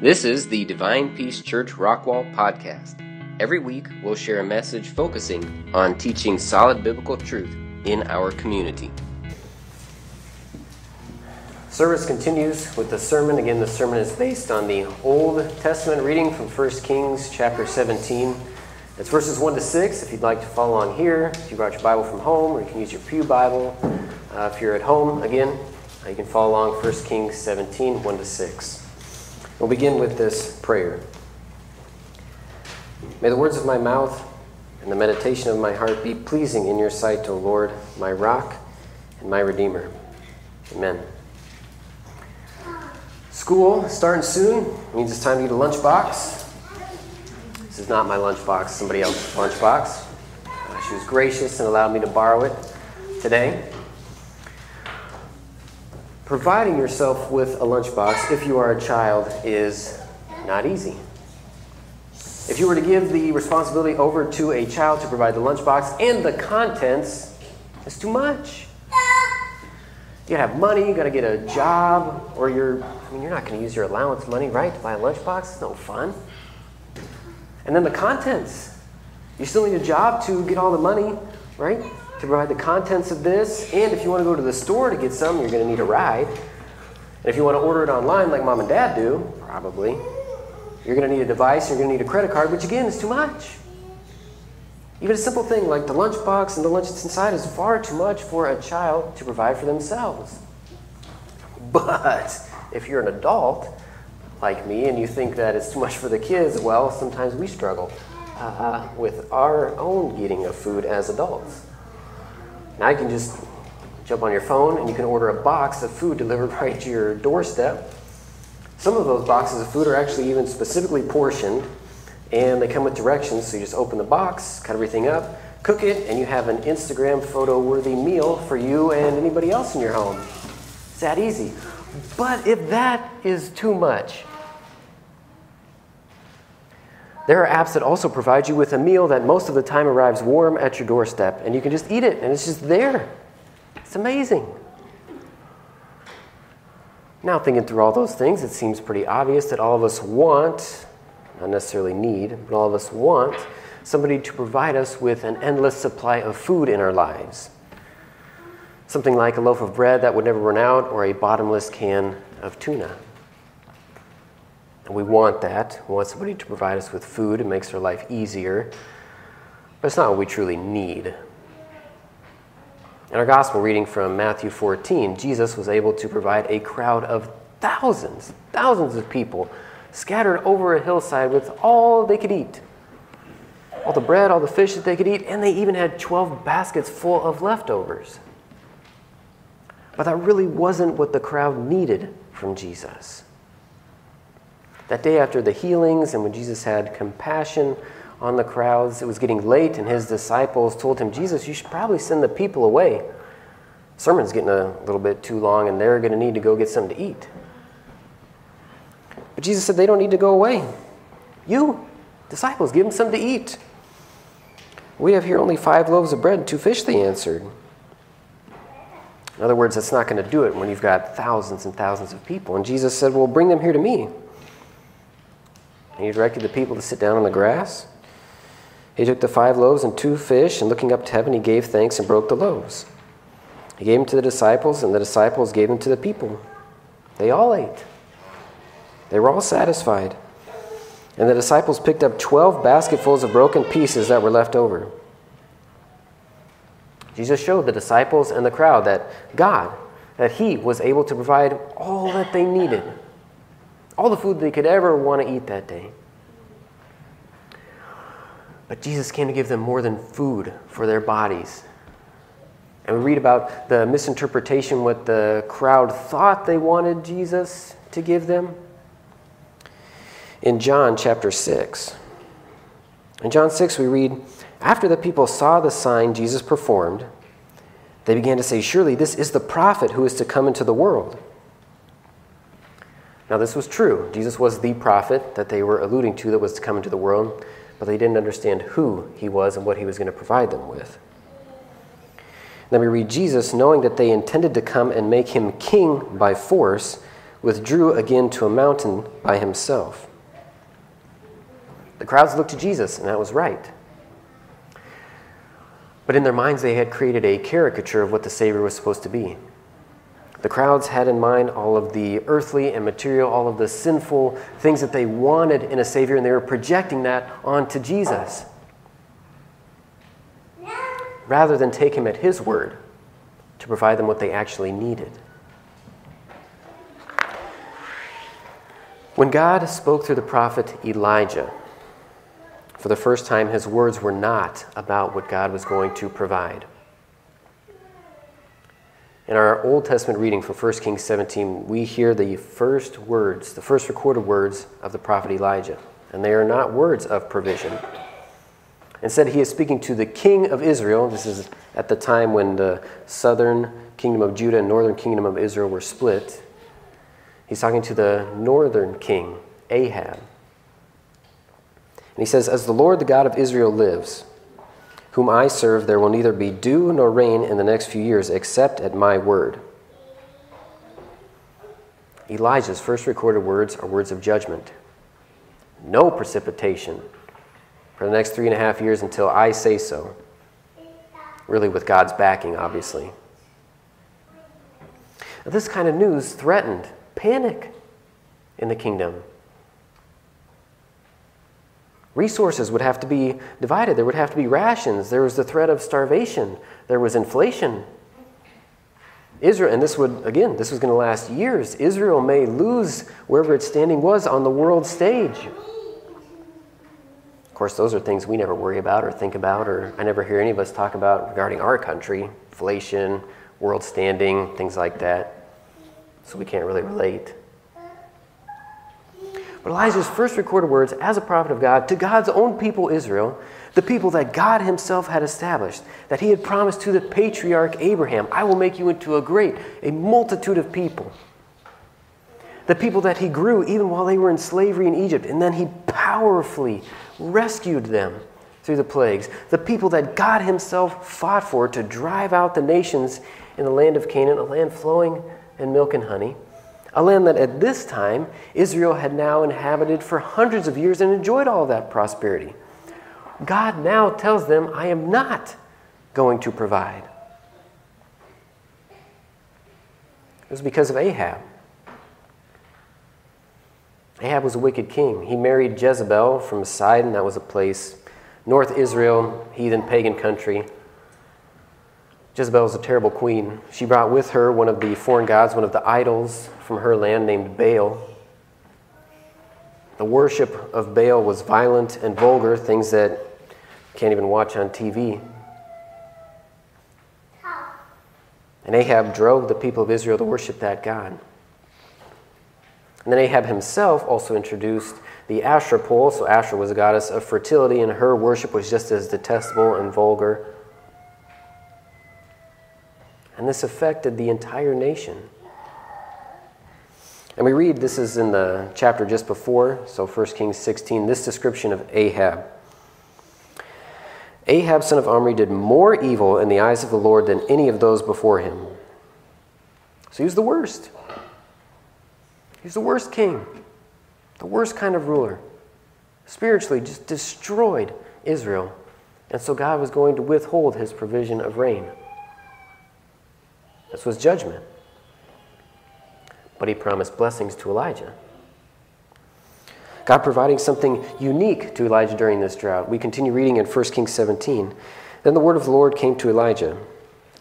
This is the Divine Peace Church Rockwall podcast. Every week, we'll share a message focusing on teaching solid biblical truth in our community. Service continues with the sermon. Again, the sermon is based on the Old Testament reading from 1 Kings chapter 17. It's verses 1 to 6. If you'd like to follow on here, if you brought your Bible from home, or you can use your Pew Bible. Uh, if you're at home, again, you can follow along 1 Kings 17, 1 to 6. We'll begin with this prayer. May the words of my mouth and the meditation of my heart be pleasing in your sight, O Lord, my rock and my redeemer. Amen. School starting soon means it's time to get a lunchbox. This is not my lunchbox, somebody else's lunchbox. Uh, she was gracious and allowed me to borrow it today. Providing yourself with a lunchbox, if you are a child, is not easy. If you were to give the responsibility over to a child to provide the lunchbox and the contents, it's too much. You gotta have money, you gotta get a job, or you're, I mean, you're not gonna use your allowance money, right, to buy a lunchbox. It's no fun. And then the contents. You still need a job to get all the money, right? To provide the contents of this. And if you want to go to the store to get some, you're going to need a ride. And if you want to order it online like mom and dad do, probably, you're going to need a device, you're going to need a credit card, which again is too much. Even a simple thing like the lunchbox and the lunch that's inside is far too much for a child to provide for themselves. But if you're an adult, like me and you think that it's too much for the kids, well, sometimes we struggle uh, with our own eating of food as adults. Now you can just jump on your phone and you can order a box of food delivered right to your doorstep. Some of those boxes of food are actually even specifically portioned and they come with directions. So you just open the box, cut everything up, cook it, and you have an Instagram photo worthy meal for you and anybody else in your home. It's that easy. But if that is too much, there are apps that also provide you with a meal that most of the time arrives warm at your doorstep, and you can just eat it, and it's just there. It's amazing. Now, thinking through all those things, it seems pretty obvious that all of us want, not necessarily need, but all of us want somebody to provide us with an endless supply of food in our lives. Something like a loaf of bread that would never run out, or a bottomless can of tuna. We want that. We want somebody to provide us with food. It makes our life easier. But it's not what we truly need. In our gospel reading from Matthew 14, Jesus was able to provide a crowd of thousands, thousands of people scattered over a hillside with all they could eat. All the bread, all the fish that they could eat, and they even had 12 baskets full of leftovers. But that really wasn't what the crowd needed from Jesus. That day after the healings and when Jesus had compassion on the crowds, it was getting late, and his disciples told him, Jesus, you should probably send the people away. sermon's getting a little bit too long, and they're going to need to go get something to eat. But Jesus said, They don't need to go away. You, disciples, give them something to eat. We have here only five loaves of bread and two fish, they answered. In other words, that's not going to do it when you've got thousands and thousands of people. And Jesus said, Well, bring them here to me. And he directed the people to sit down on the grass. He took the five loaves and two fish, and looking up to heaven, he gave thanks and broke the loaves. He gave them to the disciples, and the disciples gave them to the people. They all ate. They were all satisfied. And the disciples picked up 12 basketfuls of broken pieces that were left over. Jesus showed the disciples and the crowd that God, that He was able to provide all that they needed all the food they could ever want to eat that day. But Jesus came to give them more than food for their bodies. And we read about the misinterpretation, what the crowd thought they wanted Jesus to give them. In John chapter 6. In John 6, we read After the people saw the sign Jesus performed, they began to say, Surely this is the prophet who is to come into the world. Now, this was true. Jesus was the prophet that they were alluding to that was to come into the world, but they didn't understand who he was and what he was going to provide them with. Then we read Jesus, knowing that they intended to come and make him king by force, withdrew again to a mountain by himself. The crowds looked to Jesus, and that was right. But in their minds, they had created a caricature of what the Savior was supposed to be. The crowds had in mind all of the earthly and material, all of the sinful things that they wanted in a Savior, and they were projecting that onto Jesus. Rather than take him at his word to provide them what they actually needed. When God spoke through the prophet Elijah, for the first time, his words were not about what God was going to provide. In our Old Testament reading from 1 Kings 17, we hear the first words, the first recorded words of the prophet Elijah. And they are not words of provision. Instead, he is speaking to the king of Israel. This is at the time when the southern kingdom of Judah and northern kingdom of Israel were split. He's talking to the northern king, Ahab. And he says, As the Lord, the God of Israel, lives, whom I serve, there will neither be dew nor rain in the next few years except at my word. Elijah's first recorded words are words of judgment. No precipitation for the next three and a half years until I say so. Really, with God's backing, obviously. Now, this kind of news threatened panic in the kingdom. Resources would have to be divided. There would have to be rations. There was the threat of starvation. There was inflation. Israel, and this would, again, this was going to last years. Israel may lose wherever its standing was on the world stage. Of course, those are things we never worry about or think about, or I never hear any of us talk about regarding our country inflation, world standing, things like that. So we can't really relate. Elijah's first recorded words as a prophet of God to God's own people, Israel, the people that God himself had established, that he had promised to the patriarch Abraham, I will make you into a great, a multitude of people. The people that he grew even while they were in slavery in Egypt, and then he powerfully rescued them through the plagues. The people that God himself fought for to drive out the nations in the land of Canaan, a land flowing in milk and honey a land that at this time Israel had now inhabited for hundreds of years and enjoyed all that prosperity. God now tells them, I am not going to provide. It was because of Ahab. Ahab was a wicked king. He married Jezebel from Sidon, that was a place, North Israel, heathen pagan country. Jezebel was a terrible queen. She brought with her one of the foreign gods, one of the idols from her land named Baal. The worship of Baal was violent and vulgar, things that you can't even watch on TV. And Ahab drove the people of Israel to worship that God. And then Ahab himself also introduced the Asherah pole. So Asherah was a goddess of fertility, and her worship was just as detestable and vulgar and this affected the entire nation. And we read, this is in the chapter just before, so 1 Kings 16, this description of Ahab. Ahab, son of Omri, did more evil in the eyes of the Lord than any of those before him. So he was the worst. He's the worst king, the worst kind of ruler. Spiritually, just destroyed Israel. And so God was going to withhold his provision of rain. This was judgment. But he promised blessings to Elijah. God providing something unique to Elijah during this drought. We continue reading in 1 Kings 17. Then the word of the Lord came to Elijah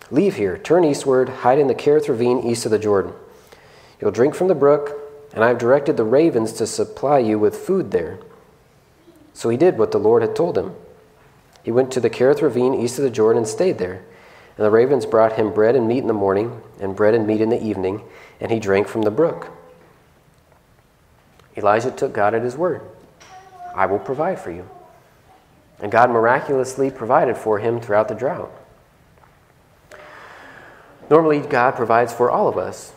Leave here, turn eastward, hide in the Kerith ravine east of the Jordan. You'll drink from the brook, and I have directed the ravens to supply you with food there. So he did what the Lord had told him. He went to the Kerith ravine east of the Jordan and stayed there. And the ravens brought him bread and meat in the morning, and bread and meat in the evening, and he drank from the brook. Elijah took God at his word I will provide for you. And God miraculously provided for him throughout the drought. Normally, God provides for all of us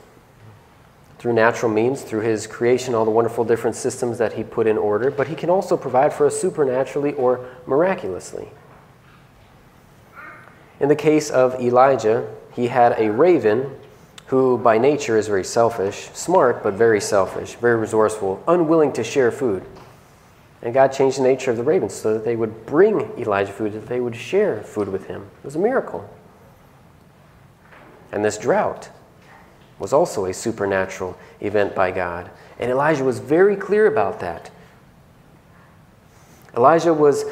through natural means, through his creation, all the wonderful different systems that he put in order, but he can also provide for us supernaturally or miraculously. In the case of Elijah, he had a raven who by nature is very selfish, smart, but very selfish, very resourceful, unwilling to share food. And God changed the nature of the ravens so that they would bring Elijah food, that they would share food with him. It was a miracle. And this drought was also a supernatural event by God. And Elijah was very clear about that. Elijah was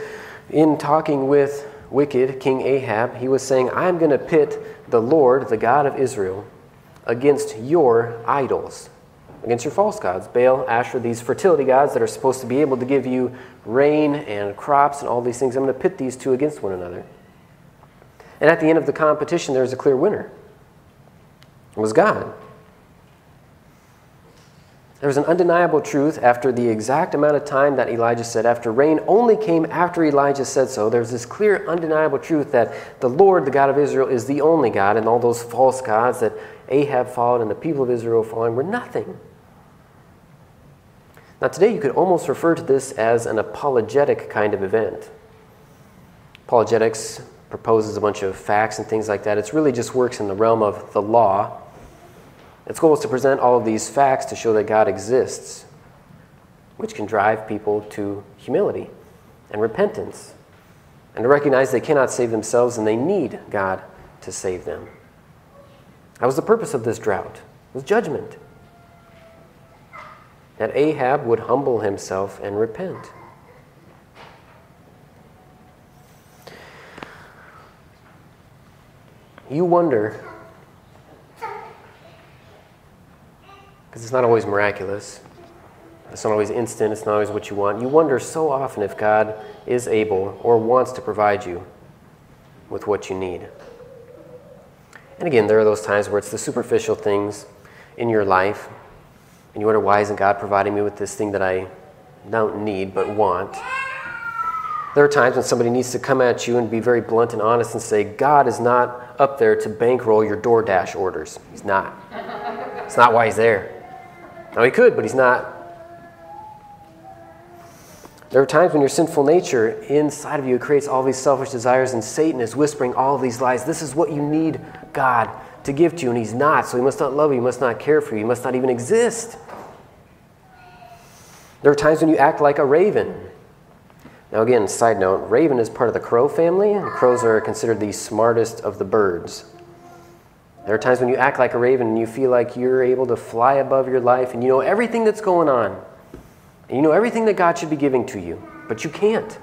in talking with wicked King Ahab, he was saying, I'm going to pit the Lord, the God of Israel, against your idols against your false gods Baal, Asher, these fertility gods that are supposed to be able to give you rain and crops and all these things. I'm going to pit these two against one another. And at the end of the competition, there was a clear winner. It was God. There was an undeniable truth after the exact amount of time that Elijah said, after rain only came after Elijah said so. There's this clear, undeniable truth that the Lord, the God of Israel, is the only God, and all those false gods that Ahab followed and the people of Israel following were nothing. Now, today you could almost refer to this as an apologetic kind of event. Apologetics proposes a bunch of facts and things like that. It really just works in the realm of the law. Its goal is to present all of these facts to show that God exists, which can drive people to humility and repentance, and to recognize they cannot save themselves and they need God to save them. That was the purpose of this drought. Was judgment that Ahab would humble himself and repent. You wonder, because it's not always miraculous, it's not always instant, it's not always what you want. You wonder so often if God is able or wants to provide you with what you need. And again, there are those times where it's the superficial things in your life and you wonder, why isn't God providing me with this thing that I don't need but want? There are times when somebody needs to come at you and be very blunt and honest and say, God is not up there to bankroll your DoorDash orders. He's not. It's not why he's there. Now, he could, but he's not. There are times when your sinful nature inside of you creates all these selfish desires, and Satan is whispering all these lies. This is what you need God to give to you, and he's not. So he must not love you, he must not care for you, he must not even exist. There are times when you act like a raven. Now, again, side note raven is part of the crow family, and crows are considered the smartest of the birds. There are times when you act like a raven and you feel like you're able to fly above your life and you know everything that's going on. And you know everything that God should be giving to you, but you can't.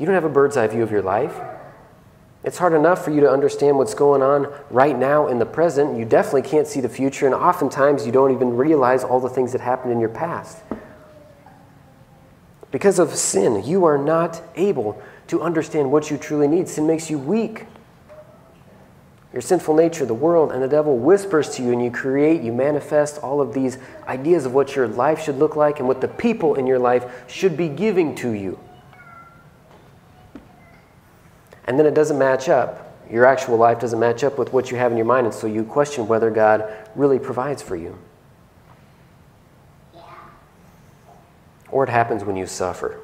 You don't have a bird's eye view of your life. It's hard enough for you to understand what's going on right now in the present. You definitely can't see the future, and oftentimes you don't even realize all the things that happened in your past. Because of sin, you are not able to understand what you truly need. Sin makes you weak. Your sinful nature, the world, and the devil whispers to you, and you create, you manifest all of these ideas of what your life should look like and what the people in your life should be giving to you. And then it doesn't match up. Your actual life doesn't match up with what you have in your mind, and so you question whether God really provides for you. Or it happens when you suffer.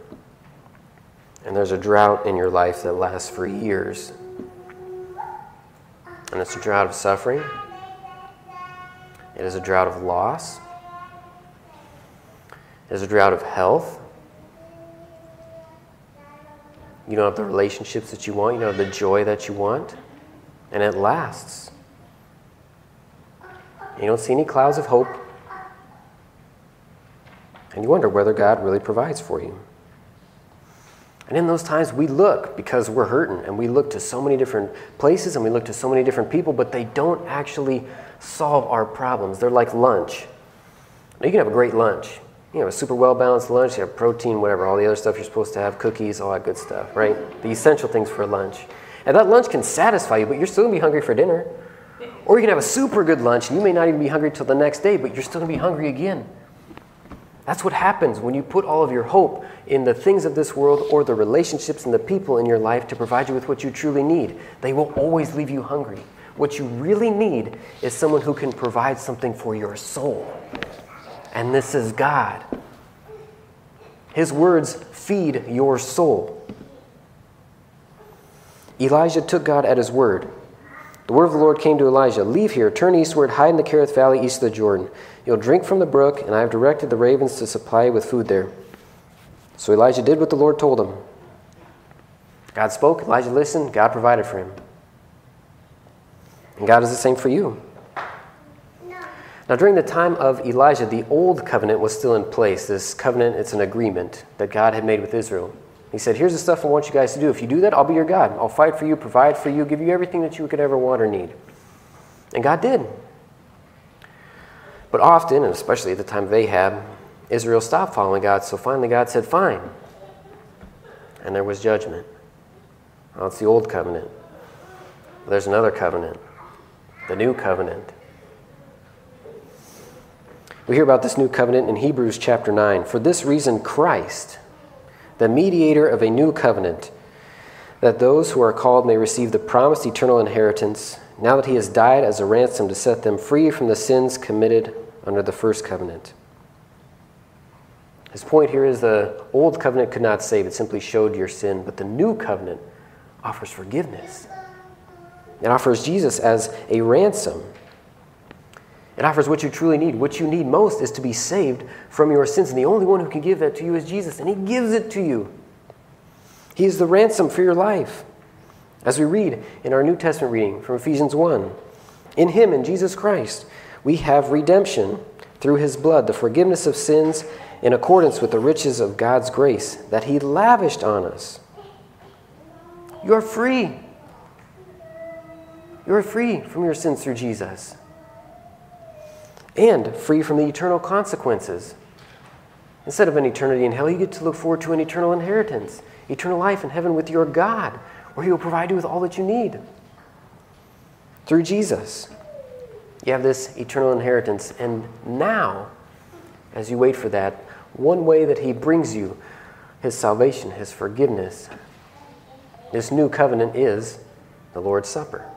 And there's a drought in your life that lasts for years. And it's a drought of suffering. It is a drought of loss. It is a drought of health. You don't have the relationships that you want. You don't have the joy that you want. And it lasts. You don't see any clouds of hope and you wonder whether God really provides for you. And in those times, we look because we're hurting, and we look to so many different places and we look to so many different people, but they don't actually solve our problems. They're like lunch. Now, you can have a great lunch. You have a super well balanced lunch, you have protein, whatever, all the other stuff you're supposed to have, cookies, all that good stuff, right? The essential things for lunch. And that lunch can satisfy you, but you're still gonna be hungry for dinner. Or you can have a super good lunch, and you may not even be hungry till the next day, but you're still gonna be hungry again. That's what happens when you put all of your hope in the things of this world or the relationships and the people in your life to provide you with what you truly need. They will always leave you hungry. What you really need is someone who can provide something for your soul. And this is God. His words feed your soul. Elijah took God at his word. The word of the Lord came to Elijah Leave here, turn eastward, hide in the Kerith Valley east of the Jordan. You'll drink from the brook, and I have directed the ravens to supply you with food there. So Elijah did what the Lord told him. God spoke, Elijah listened, God provided for him. And God is the same for you. Now, during the time of Elijah, the old covenant was still in place. This covenant, it's an agreement that God had made with Israel. He said, Here's the stuff I want you guys to do. If you do that, I'll be your God. I'll fight for you, provide for you, give you everything that you could ever want or need. And God did. But often, and especially at the time of Ahab, Israel stopped following God. So finally, God said, Fine. And there was judgment. Well, it's the old covenant. There's another covenant, the new covenant. We hear about this new covenant in Hebrews chapter 9. For this reason, Christ, the mediator of a new covenant, that those who are called may receive the promised eternal inheritance, now that he has died as a ransom to set them free from the sins committed under the first covenant. His point here is the old covenant could not save, it simply showed your sin, but the new covenant offers forgiveness. It offers Jesus as a ransom. It offers what you truly need. What you need most is to be saved from your sins. And the only one who can give that to you is Jesus, and He gives it to you. He is the ransom for your life. As we read in our New Testament reading from Ephesians 1 In Him, in Jesus Christ, we have redemption through His blood, the forgiveness of sins in accordance with the riches of God's grace that He lavished on us. You are free. You are free from your sins through Jesus and free from the eternal consequences. Instead of an eternity in hell, you get to look forward to an eternal inheritance, eternal life in heaven with your God, where He will provide you with all that you need. Through Jesus, you have this eternal inheritance. And now, as you wait for that, one way that He brings you His salvation, His forgiveness, this new covenant is the Lord's Supper.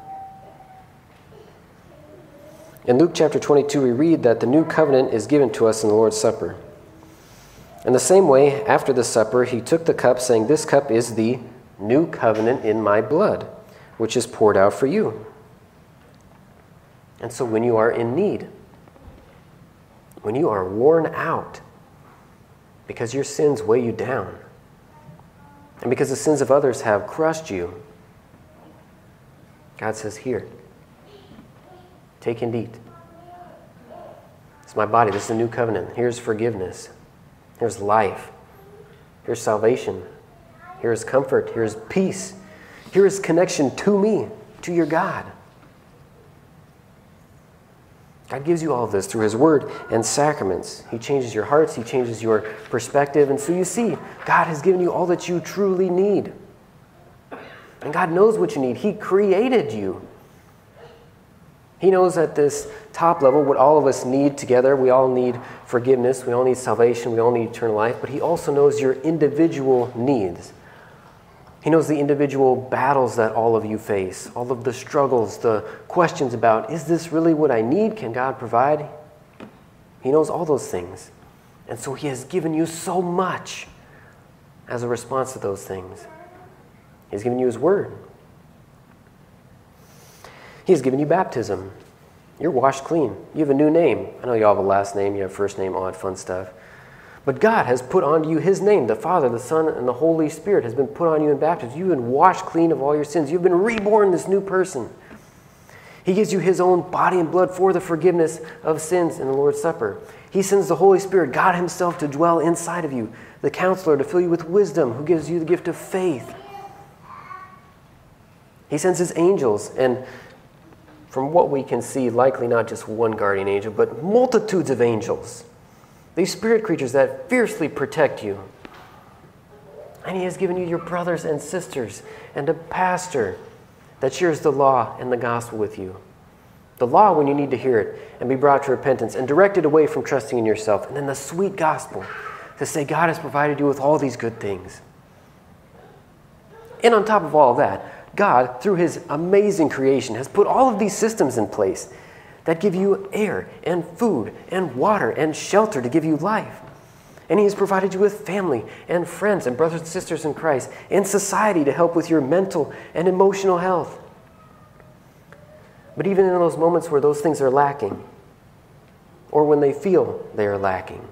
In Luke chapter 22, we read that the new covenant is given to us in the Lord's Supper. In the same way, after the supper, he took the cup, saying, This cup is the new covenant in my blood, which is poured out for you. And so, when you are in need, when you are worn out because your sins weigh you down, and because the sins of others have crushed you, God says, Here, Take and eat. It's my body. This is a new covenant. Here's forgiveness. Here's life. Here's salvation. Here's comfort. Here's peace. Here is connection to me, to your God. God gives you all of this through His Word and sacraments. He changes your hearts, He changes your perspective. And so you see, God has given you all that you truly need. And God knows what you need. He created you. He knows at this top level what all of us need together. We all need forgiveness, we all need salvation, we all need eternal life, but He also knows your individual needs. He knows the individual battles that all of you face, all of the struggles, the questions about is this really what I need? Can God provide? He knows all those things. And so He has given you so much as a response to those things. He's given you His Word. He's given you baptism. You're washed clean. You have a new name. I know you all have a last name, you have first name, all that fun stuff. But God has put on you His name. The Father, the Son, and the Holy Spirit has been put on you in baptism. You've been washed clean of all your sins. You've been reborn this new person. He gives you His own body and blood for the forgiveness of sins in the Lord's Supper. He sends the Holy Spirit, God Himself, to dwell inside of you, the counselor to fill you with wisdom, who gives you the gift of faith. He sends His angels and from what we can see, likely not just one guardian angel, but multitudes of angels. These spirit creatures that fiercely protect you. And He has given you your brothers and sisters and a pastor that shares the law and the gospel with you. The law when you need to hear it and be brought to repentance and directed away from trusting in yourself. And then the sweet gospel to say, God has provided you with all these good things. And on top of all that, God, through His amazing creation, has put all of these systems in place that give you air and food and water and shelter to give you life. And He has provided you with family and friends and brothers and sisters in Christ and society to help with your mental and emotional health. But even in those moments where those things are lacking, or when they feel they are lacking,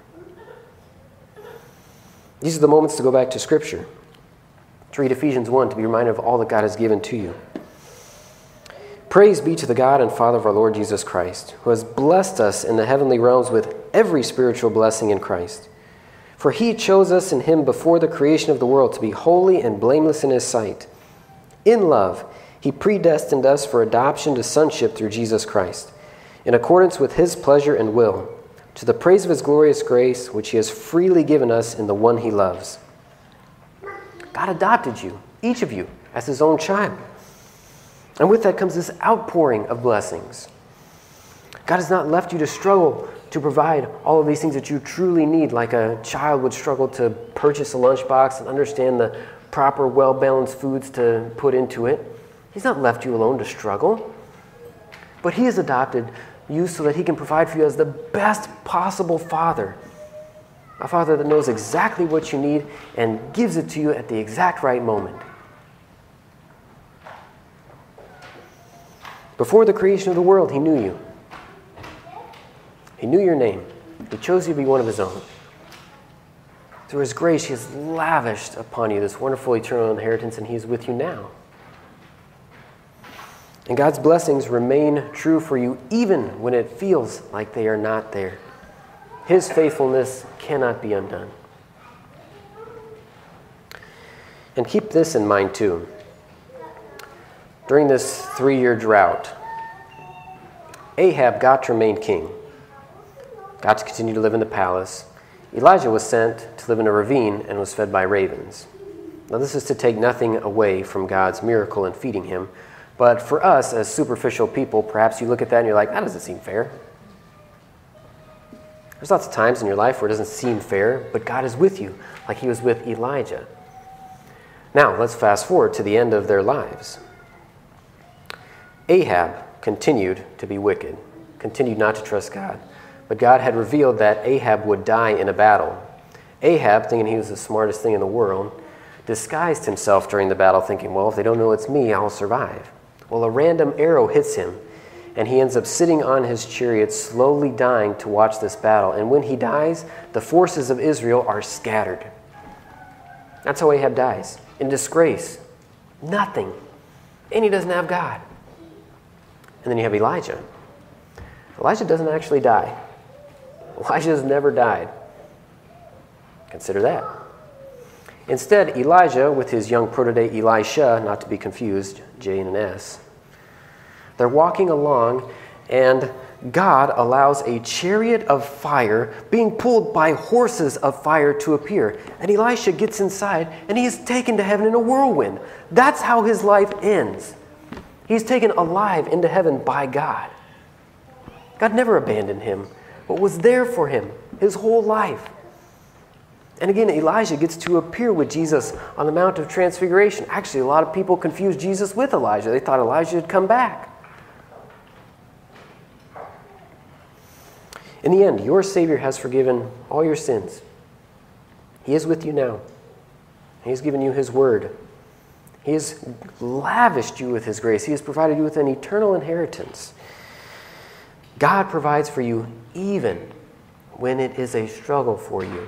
these are the moments to go back to Scripture, to read Ephesians 1, to be reminded of all that God has given to you. Praise be to the God and Father of our Lord Jesus Christ, who has blessed us in the heavenly realms with every spiritual blessing in Christ. For he chose us in him before the creation of the world to be holy and blameless in his sight. In love, he predestined us for adoption to sonship through Jesus Christ, in accordance with his pleasure and will, to the praise of his glorious grace, which he has freely given us in the one he loves. God adopted you, each of you, as his own child. And with that comes this outpouring of blessings. God has not left you to struggle to provide all of these things that you truly need, like a child would struggle to purchase a lunchbox and understand the proper, well balanced foods to put into it. He's not left you alone to struggle. But He has adopted you so that He can provide for you as the best possible Father. A Father that knows exactly what you need and gives it to you at the exact right moment. Before the creation of the world, He knew you. He knew your name. He chose you to be one of His own. Through His grace, He has lavished upon you this wonderful eternal inheritance, and He is with you now. And God's blessings remain true for you even when it feels like they are not there. His faithfulness cannot be undone. And keep this in mind too. During this three year drought, Ahab got to remain king, got to continue to live in the palace. Elijah was sent to live in a ravine and was fed by ravens. Now, this is to take nothing away from God's miracle in feeding him, but for us as superficial people, perhaps you look at that and you're like, that doesn't seem fair. There's lots of times in your life where it doesn't seem fair, but God is with you, like He was with Elijah. Now, let's fast forward to the end of their lives. Ahab continued to be wicked, continued not to trust God. But God had revealed that Ahab would die in a battle. Ahab, thinking he was the smartest thing in the world, disguised himself during the battle, thinking, well, if they don't know it's me, I'll survive. Well, a random arrow hits him, and he ends up sitting on his chariot, slowly dying to watch this battle. And when he dies, the forces of Israel are scattered. That's how Ahab dies in disgrace. Nothing. And he doesn't have God. And then you have Elijah. Elijah doesn't actually die. Elijah has never died. Consider that. Instead, Elijah, with his young protege Elisha, not to be confused, J and an S, they're walking along, and God allows a chariot of fire being pulled by horses of fire to appear. And Elisha gets inside, and he is taken to heaven in a whirlwind. That's how his life ends. He's taken alive into heaven by God. God never abandoned him, but was there for him his whole life. And again, Elijah gets to appear with Jesus on the Mount of Transfiguration. Actually, a lot of people confused Jesus with Elijah. They thought Elijah had come back. In the end, your Savior has forgiven all your sins. He is with you now. He's given you His word. He has lavished you with His grace. He has provided you with an eternal inheritance. God provides for you even when it is a struggle for you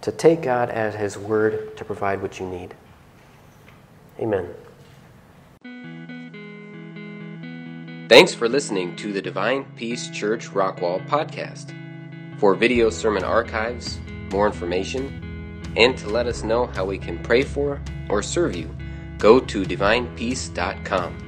to take God at His word to provide what you need. Amen. Thanks for listening to the Divine Peace Church Rockwall podcast. For video sermon archives, more information, and to let us know how we can pray for or serve you, go to divinepeace.com.